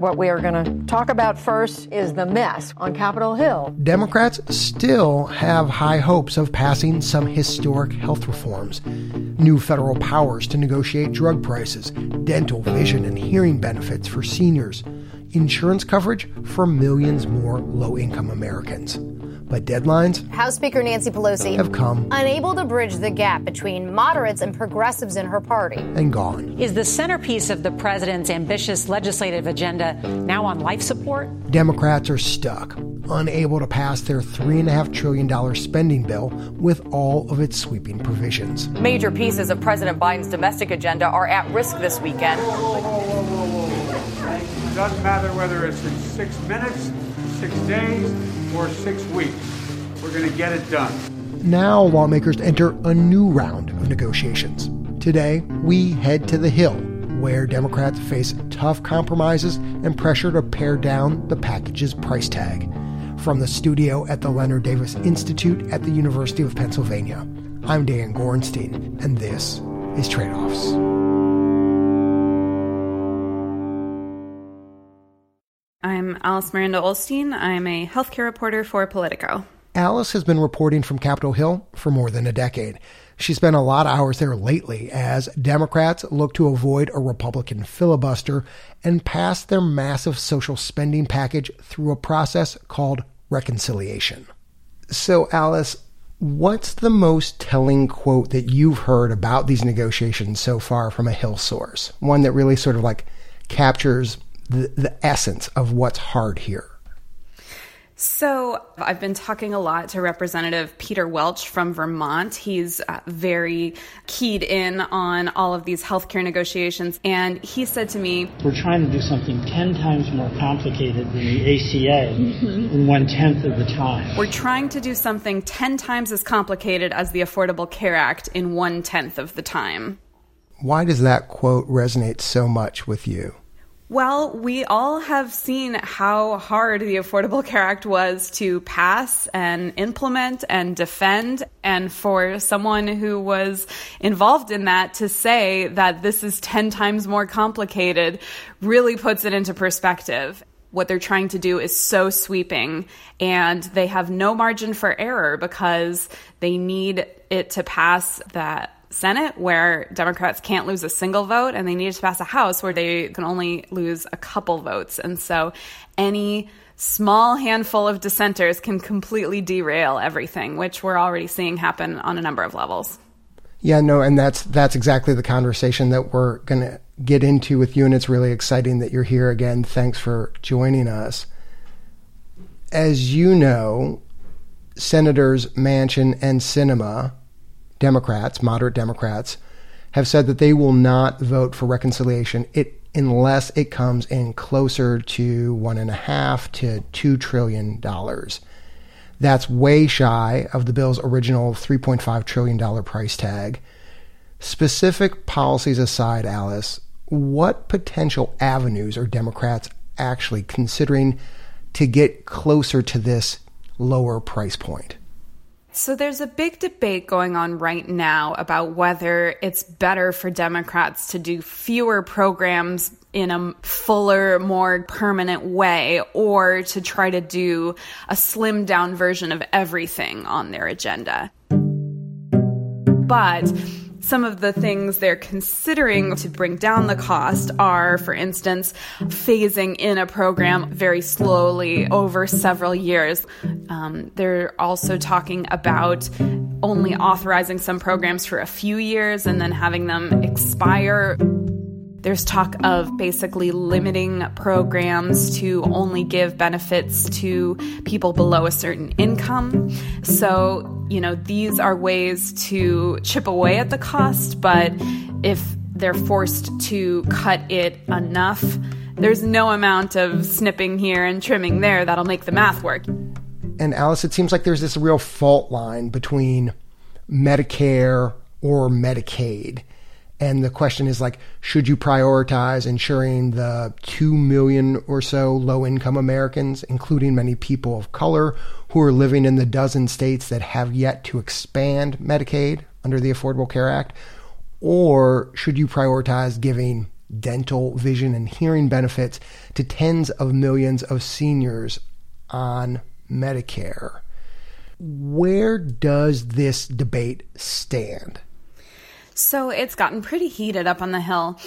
What we are going to talk about first is the mess on Capitol Hill. Democrats still have high hopes of passing some historic health reforms new federal powers to negotiate drug prices, dental, vision, and hearing benefits for seniors, insurance coverage for millions more low income Americans. But deadlines House Speaker Nancy Pelosi have come unable to bridge the gap between moderates and progressives in her party. and gone. Is the centerpiece of the president's ambitious legislative agenda now on life support? Democrats are stuck, unable to pass their $3.5 trillion spending bill with all of its sweeping provisions. Major pieces of President Biden's domestic agenda are at risk this weekend. It doesn't matter whether it's in six minutes, six days, or six weeks. We're going to get it done. Now, lawmakers enter a new round of negotiations. Today, we head to the Hill, where Democrats face tough compromises and pressure to pare down the package's price tag. From the studio at the Leonard Davis Institute at the University of Pennsylvania, I'm Dan Gorenstein, and this is Trade Offs. Alice Miranda Ollstein. I'm a healthcare reporter for Politico. Alice has been reporting from Capitol Hill for more than a decade. She spent a lot of hours there lately as Democrats look to avoid a Republican filibuster and pass their massive social spending package through a process called reconciliation. So, Alice, what's the most telling quote that you've heard about these negotiations so far from a Hill source? One that really sort of like captures the, the essence of what's hard here. So, I've been talking a lot to Representative Peter Welch from Vermont. He's uh, very keyed in on all of these healthcare negotiations. And he said to me, We're trying to do something 10 times more complicated than the ACA in one tenth of the time. We're trying to do something 10 times as complicated as the Affordable Care Act in one tenth of the time. Why does that quote resonate so much with you? Well, we all have seen how hard the Affordable Care Act was to pass and implement and defend. And for someone who was involved in that to say that this is 10 times more complicated really puts it into perspective. What they're trying to do is so sweeping, and they have no margin for error because they need it to pass that Senate where Democrats can't lose a single vote, and they need to pass a House where they can only lose a couple votes. And so any small handful of dissenters can completely derail everything, which we're already seeing happen on a number of levels. Yeah, no, and that's that's exactly the conversation that we're going to get into with you, and it's really exciting that you're here again. Thanks for joining us. As you know, Senators Manchin and Sinema, Democrats, moderate Democrats, have said that they will not vote for reconciliation it, unless it comes in closer to one and a half to two trillion dollars. That's way shy of the bill's original $3.5 trillion price tag. Specific policies aside, Alice, what potential avenues are Democrats actually considering to get closer to this lower price point? So there's a big debate going on right now about whether it's better for Democrats to do fewer programs in a fuller, more permanent way or to try to do a slimmed down version of everything on their agenda. But some of the things they're considering to bring down the cost are, for instance, phasing in a program very slowly over several years. Um, they're also talking about only authorizing some programs for a few years and then having them expire. There's talk of basically limiting programs to only give benefits to people below a certain income. So, you know, these are ways to chip away at the cost, but if they're forced to cut it enough, there's no amount of snipping here and trimming there that'll make the math work. And Alice, it seems like there's this real fault line between Medicare or Medicaid. And the question is like, should you prioritize ensuring the 2 million or so low income Americans, including many people of color who are living in the dozen states that have yet to expand Medicaid under the Affordable Care Act? Or should you prioritize giving dental, vision, and hearing benefits to tens of millions of seniors on Medicare. Where does this debate stand? So it's gotten pretty heated up on the Hill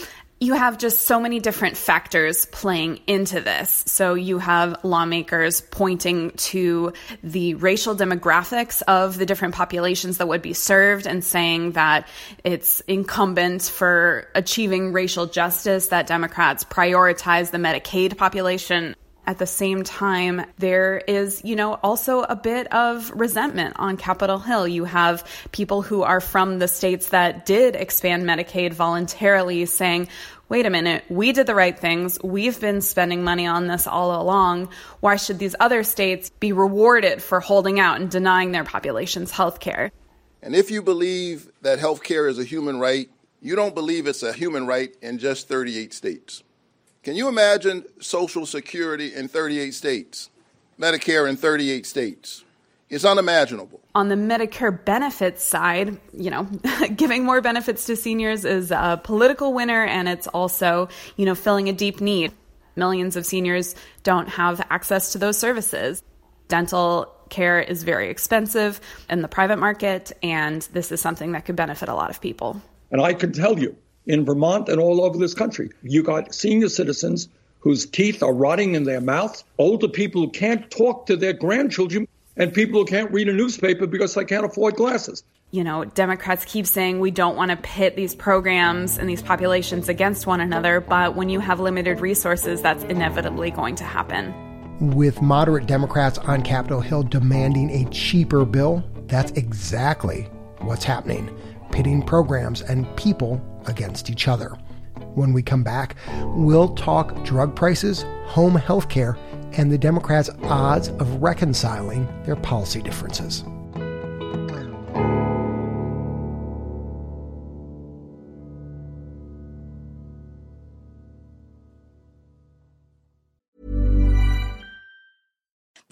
you have just so many different factors playing into this. So you have lawmakers pointing to the racial demographics of the different populations that would be served and saying that it's incumbent for achieving racial justice that Democrats prioritize the Medicaid population at the same time, there is, you know, also a bit of resentment on Capitol Hill. You have people who are from the states that did expand Medicaid voluntarily saying, wait a minute, we did the right things. We've been spending money on this all along. Why should these other states be rewarded for holding out and denying their populations health care? And if you believe that health care is a human right, you don't believe it's a human right in just 38 states. Can you imagine Social Security in 38 states, Medicare in 38 states? It's unimaginable. On the Medicare benefits side, you know, giving more benefits to seniors is a political winner and it's also, you know, filling a deep need. Millions of seniors don't have access to those services. Dental care is very expensive in the private market, and this is something that could benefit a lot of people. And I can tell you, in Vermont and all over this country. You got senior citizens whose teeth are rotting in their mouths, older people who can't talk to their grandchildren, and people who can't read a newspaper because they can't afford glasses. You know, Democrats keep saying we don't want to pit these programs and these populations against one another, but when you have limited resources, that's inevitably going to happen. With moderate Democrats on Capitol Hill demanding a cheaper bill, that's exactly what's happening pitting programs and people against each other. When we come back, we'll talk drug prices, home health care, and the Democrats' odds of reconciling their policy differences.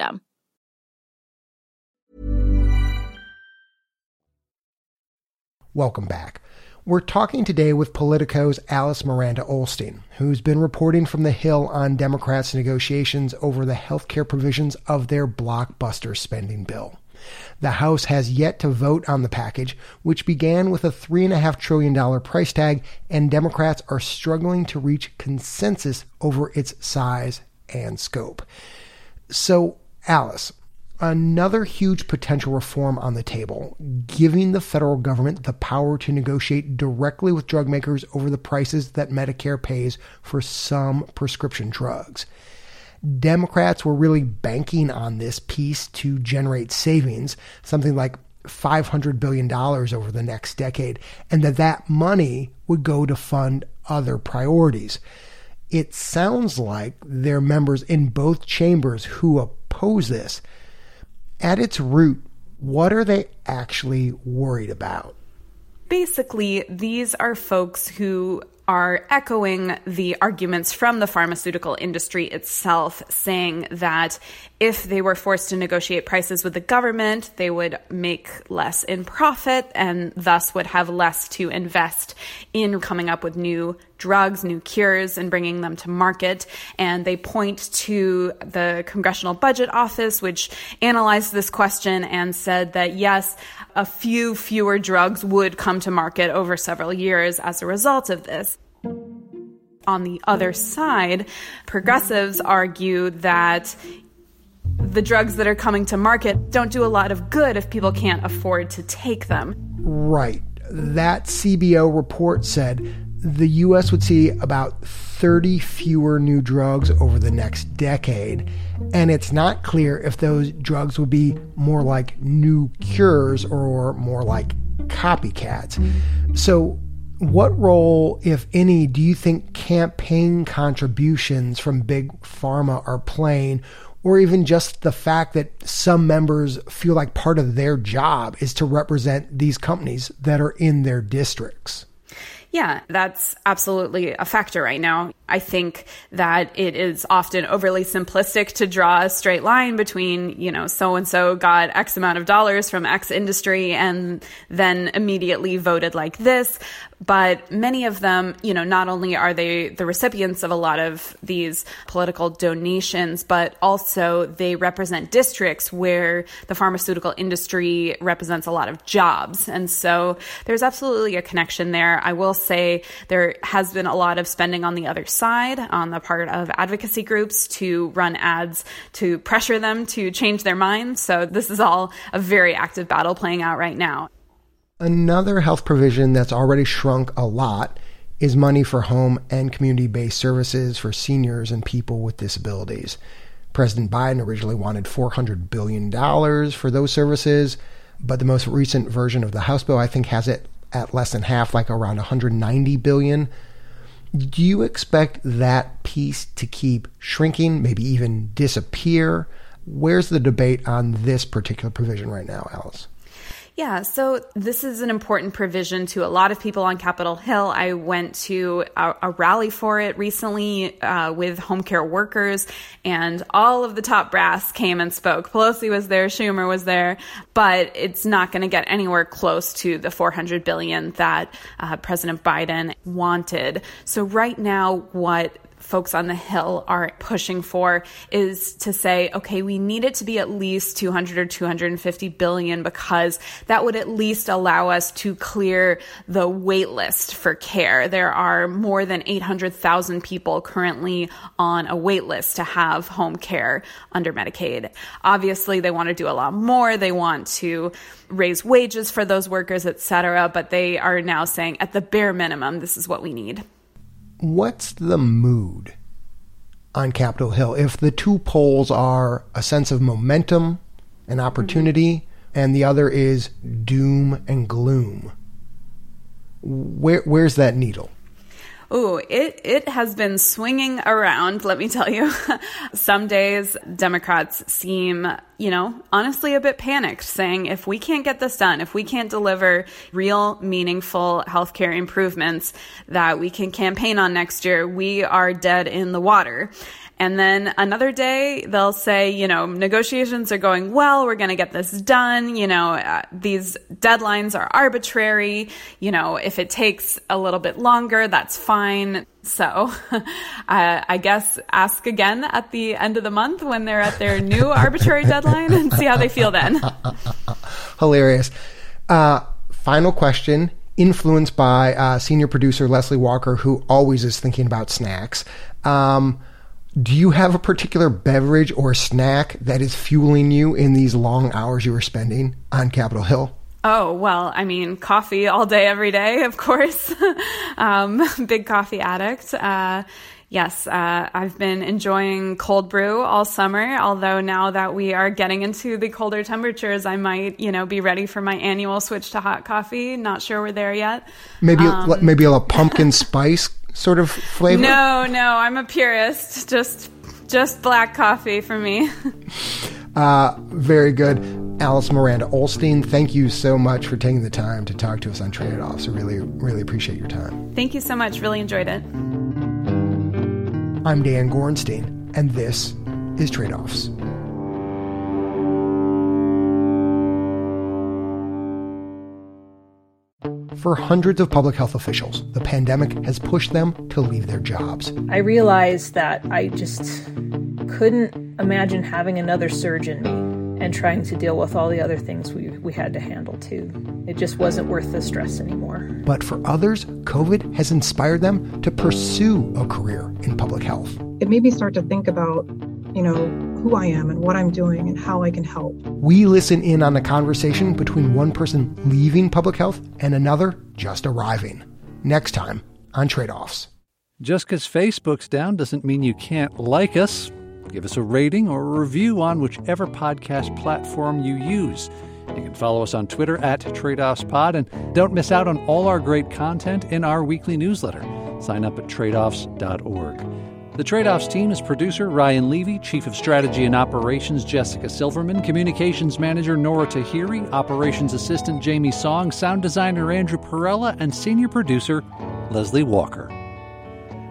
system. Welcome back. We're talking today with Politico's Alice Miranda Ollstein, who's been reporting from the Hill on Democrats' negotiations over the health care provisions of their blockbuster spending bill. The House has yet to vote on the package, which began with a $3.5 trillion price tag, and Democrats are struggling to reach consensus over its size and scope. So, Alice, another huge potential reform on the table, giving the federal government the power to negotiate directly with drug makers over the prices that Medicare pays for some prescription drugs. Democrats were really banking on this piece to generate savings, something like $500 billion over the next decade, and that that money would go to fund other priorities. It sounds like there are members in both chambers who oppose this. At its root, what are they actually worried about? Basically, these are folks who are echoing the arguments from the pharmaceutical industry itself, saying that if they were forced to negotiate prices with the government, they would make less in profit and thus would have less to invest in coming up with new drugs, new cures, and bringing them to market. And they point to the Congressional Budget Office, which analyzed this question and said that yes, a few fewer drugs would come to market over several years as a result of this. On the other side, progressives argue that the drugs that are coming to market don't do a lot of good if people can't afford to take them. Right. That CBO report said the US would see about 30 fewer new drugs over the next decade. And it's not clear if those drugs would be more like new cures or more like copycats. So, what role, if any, do you think campaign contributions from big pharma are playing? Or even just the fact that some members feel like part of their job is to represent these companies that are in their districts? Yeah, that's absolutely a factor right now. I think that it is often overly simplistic to draw a straight line between, you know, so and so got X amount of dollars from X industry and then immediately voted like this. But many of them, you know, not only are they the recipients of a lot of these political donations, but also they represent districts where the pharmaceutical industry represents a lot of jobs. And so there's absolutely a connection there. I will say there has been a lot of spending on the other side on the part of advocacy groups to run ads to pressure them to change their minds. So this is all a very active battle playing out right now. Another health provision that's already shrunk a lot is money for home and community based services for seniors and people with disabilities. President Biden originally wanted $400 billion for those services, but the most recent version of the House bill, I think, has it at less than half, like around 190 billion. Do you expect that piece to keep shrinking, maybe even disappear? Where's the debate on this particular provision right now, Alice? Yeah, so this is an important provision to a lot of people on Capitol Hill. I went to a, a rally for it recently uh, with home care workers, and all of the top brass came and spoke. Pelosi was there, Schumer was there, but it's not going to get anywhere close to the 400 billion that uh, President Biden wanted. So right now, what folks on the Hill are pushing for is to say, okay, we need it to be at least 200 or 250 billion because that would at least allow us to clear the wait list for care. There are more than 800,000 people currently on a wait list to have home care under Medicaid. Obviously, they want to do a lot more. They want to raise wages for those workers, et cetera, but they are now saying at the bare minimum, this is what we need what's the mood on Capitol Hill? If the two poles are a sense of momentum and opportunity, mm-hmm. and the other is doom and gloom, where where's that needle? Ooh, it, it has been swinging around, let me tell you. Some days Democrats seem, you know, honestly a bit panicked, saying if we can't get this done, if we can't deliver real, meaningful healthcare improvements that we can campaign on next year, we are dead in the water. And then another day, they'll say, you know, negotiations are going well. We're going to get this done. You know, uh, these deadlines are arbitrary. You know, if it takes a little bit longer, that's fine. So uh, I guess ask again at the end of the month when they're at their new arbitrary deadline and see how they feel then. Hilarious. Uh, final question influenced by uh, senior producer Leslie Walker, who always is thinking about snacks. Um, do you have a particular beverage or snack that is fueling you in these long hours you are spending on Capitol Hill? Oh, well, I mean, coffee all day, every day, of course. um, big coffee addict. Uh, yes, uh, I've been enjoying cold brew all summer. Although now that we are getting into the colder temperatures, I might, you know, be ready for my annual switch to hot coffee. Not sure we're there yet. Maybe, um, maybe a pumpkin spice sort of flavor? No, no, I'm a purist. Just just black coffee for me. uh, very good. Alice Miranda Ollstein, thank you so much for taking the time to talk to us on Trade Offs. I really, really appreciate your time. Thank you so much. Really enjoyed it. I'm Dan Gorenstein, and this is Trade Offs. For hundreds of public health officials, the pandemic has pushed them to leave their jobs. I realized that I just couldn't imagine having another surge in me and trying to deal with all the other things we, we had to handle too. It just wasn't worth the stress anymore. But for others, COVID has inspired them to pursue a career in public health. It made me start to think about, you know, who I am and what I'm doing and how I can help. We listen in on a conversation between one person leaving public health and another just arriving. Next time on trade offs. Just because Facebook's down doesn't mean you can't like us. Give us a rating or a review on whichever podcast platform you use. You can follow us on Twitter at TradeOffsPod and don't miss out on all our great content in our weekly newsletter. Sign up at tradeoffs.org. The Trade Offs team is producer Ryan Levy, Chief of Strategy and Operations Jessica Silverman, Communications Manager Nora Tahiri, Operations Assistant Jamie Song, Sound Designer Andrew Perella, and Senior Producer Leslie Walker.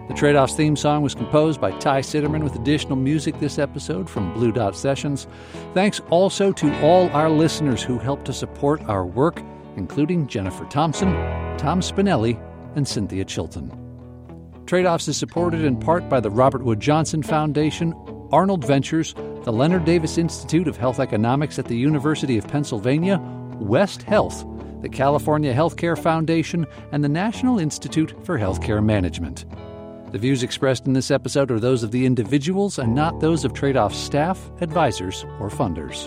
The Trade Offs theme song was composed by Ty Citerman with additional music this episode from Blue Dot Sessions. Thanks also to all our listeners who helped to support our work, including Jennifer Thompson, Tom Spinelli, and Cynthia Chilton. Trade Offs is supported in part by the Robert Wood Johnson Foundation, Arnold Ventures, the Leonard Davis Institute of Health Economics at the University of Pennsylvania, West Health, the California Healthcare Foundation, and the National Institute for Healthcare Management. The views expressed in this episode are those of the individuals and not those of Trade Offs staff, advisors, or funders.